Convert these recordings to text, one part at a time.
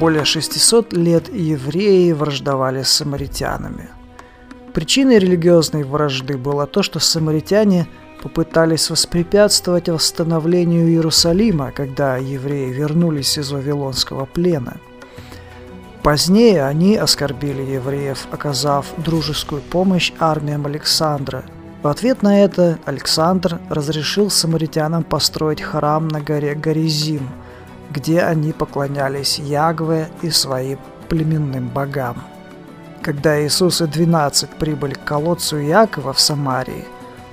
Более 600 лет евреи враждовали с самаритянами. Причиной религиозной вражды было то, что самаритяне попытались воспрепятствовать восстановлению Иерусалима, когда евреи вернулись из Вавилонского плена. Позднее они оскорбили евреев, оказав дружескую помощь армиям Александра. В ответ на это Александр разрешил самаритянам построить храм на горе Горизим – где они поклонялись Ягве и своим племенным богам. Когда Иисус и двенадцать прибыли к колодцу Якова в Самарии,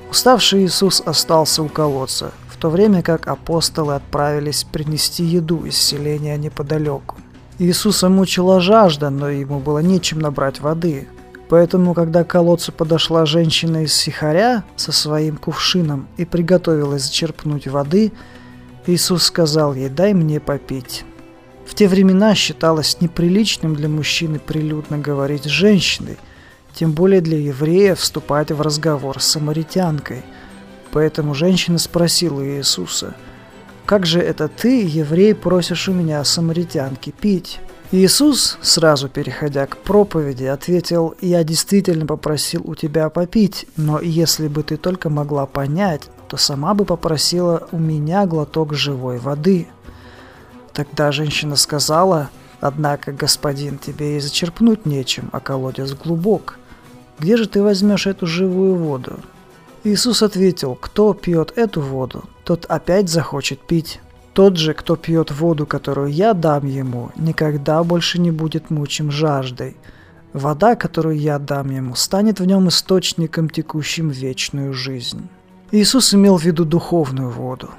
уставший Иисус остался у колодца, в то время как апостолы отправились принести еду из селения неподалеку. Иисуса мучила жажда, но ему было нечем набрать воды. Поэтому, когда к колодцу подошла женщина из Сихаря со своим кувшином и приготовилась зачерпнуть воды – Иисус сказал ей, дай мне попить. В те времена считалось неприличным для мужчины прилюдно говорить с женщиной, тем более для еврея вступать в разговор с самаритянкой. Поэтому женщина спросила Иисуса, «Как же это ты, еврей, просишь у меня самаритянки пить?» Иисус, сразу переходя к проповеди, ответил, «Я действительно попросил у тебя попить, но если бы ты только могла понять, то сама бы попросила у меня глоток живой воды». Тогда женщина сказала, «Однако, господин, тебе и зачерпнуть нечем, а колодец глубок. Где же ты возьмешь эту живую воду?» Иисус ответил, «Кто пьет эту воду, тот опять захочет пить». Тот же, кто пьет воду, которую я дам ему, никогда больше не будет мучим жаждой. Вода, которую я дам ему, станет в нем источником, текущим вечную жизнь. Иисус имел в виду духовную воду.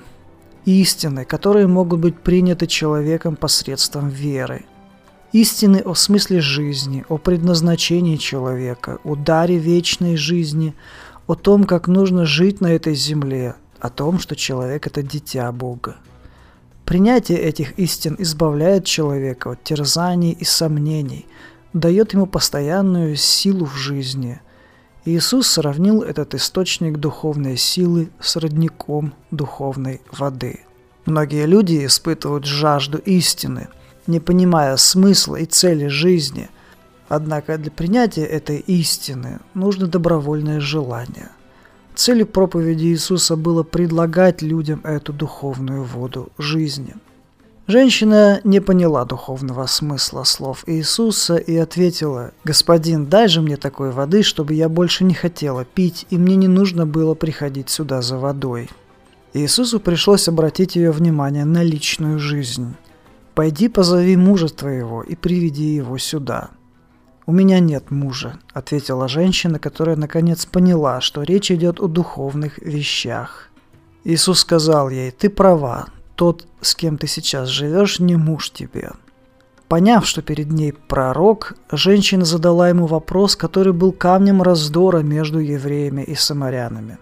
Истины, которые могут быть приняты человеком посредством веры. Истины о смысле жизни, о предназначении человека, о даре вечной жизни, о том, как нужно жить на этой земле, о том, что человек – это дитя Бога. Принятие этих истин избавляет человека от терзаний и сомнений, дает ему постоянную силу в жизни. Иисус сравнил этот источник духовной силы с родником духовной воды. Многие люди испытывают жажду истины, не понимая смысла и цели жизни. Однако для принятия этой истины нужно добровольное желание. Целью проповеди Иисуса было предлагать людям эту духовную воду жизни. Женщина не поняла духовного смысла слов Иисуса и ответила, «Господин, дай же мне такой воды, чтобы я больше не хотела пить, и мне не нужно было приходить сюда за водой». Иисусу пришлось обратить ее внимание на личную жизнь. «Пойди позови мужа твоего и приведи его сюда». «У меня нет мужа», — ответила женщина, которая наконец поняла, что речь идет о духовных вещах. Иисус сказал ей, «Ты права, тот, с кем ты сейчас живешь, не муж тебе». Поняв, что перед ней пророк, женщина задала ему вопрос, который был камнем раздора между евреями и самарянами.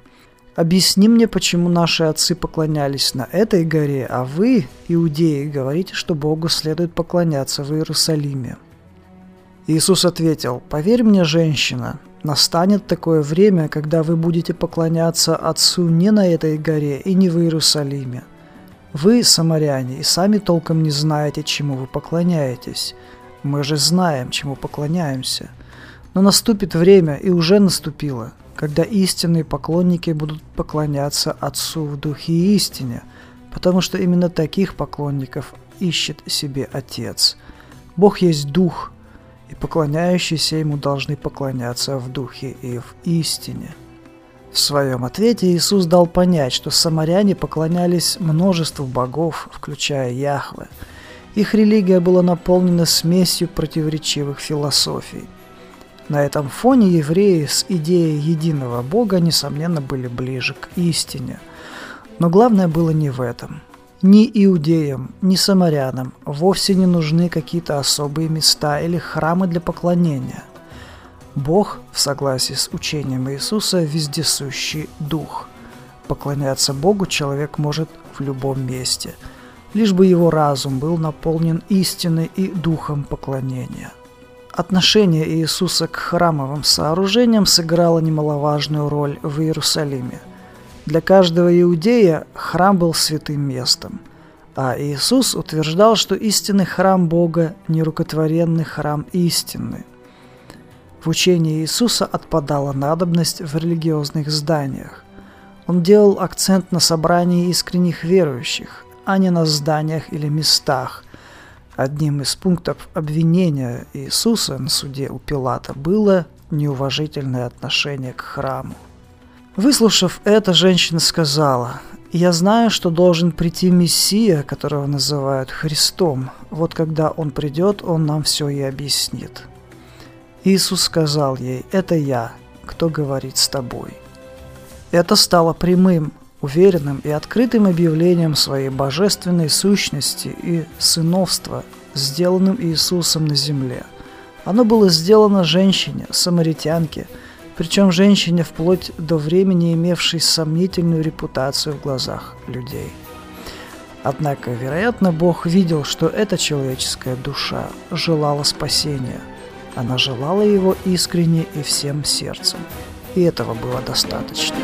«Объясни мне, почему наши отцы поклонялись на этой горе, а вы, иудеи, говорите, что Богу следует поклоняться в Иерусалиме?» Иисус ответил, «Поверь мне, женщина, настанет такое время, когда вы будете поклоняться Отцу не на этой горе и не в Иерусалиме. Вы, самаряне, и сами толком не знаете, чему вы поклоняетесь. Мы же знаем, чему поклоняемся. Но наступит время, и уже наступило, когда истинные поклонники будут поклоняться Отцу в Духе и истине, потому что именно таких поклонников ищет себе Отец. Бог есть Дух – и поклоняющиеся ему должны поклоняться в духе и в истине. В своем ответе Иисус дал понять, что самаряне поклонялись множеству богов, включая Яхве. Их религия была наполнена смесью противоречивых философий. На этом фоне евреи с идеей единого Бога, несомненно, были ближе к истине. Но главное было не в этом – ни иудеям, ни самарянам вовсе не нужны какие-то особые места или храмы для поклонения. Бог, в согласии с учением Иисуса, вездесущий Дух. Поклоняться Богу человек может в любом месте, лишь бы его разум был наполнен истиной и духом поклонения. Отношение Иисуса к храмовым сооружениям сыграло немаловажную роль в Иерусалиме – для каждого иудея храм был святым местом. А Иисус утверждал, что истинный храм Бога – нерукотворенный храм истины. В учении Иисуса отпадала надобность в религиозных зданиях. Он делал акцент на собрании искренних верующих, а не на зданиях или местах. Одним из пунктов обвинения Иисуса на суде у Пилата было неуважительное отношение к храму. Выслушав это, женщина сказала, «Я знаю, что должен прийти Мессия, которого называют Христом. Вот когда Он придет, Он нам все и объяснит». Иисус сказал ей, «Это я, кто говорит с тобой». Это стало прямым, уверенным и открытым объявлением своей божественной сущности и сыновства, сделанным Иисусом на земле. Оно было сделано женщине, самаритянке – причем женщине вплоть до времени имевшей сомнительную репутацию в глазах людей. Однако, вероятно, Бог видел, что эта человеческая душа желала спасения. Она желала его искренне и всем сердцем. И этого было достаточно.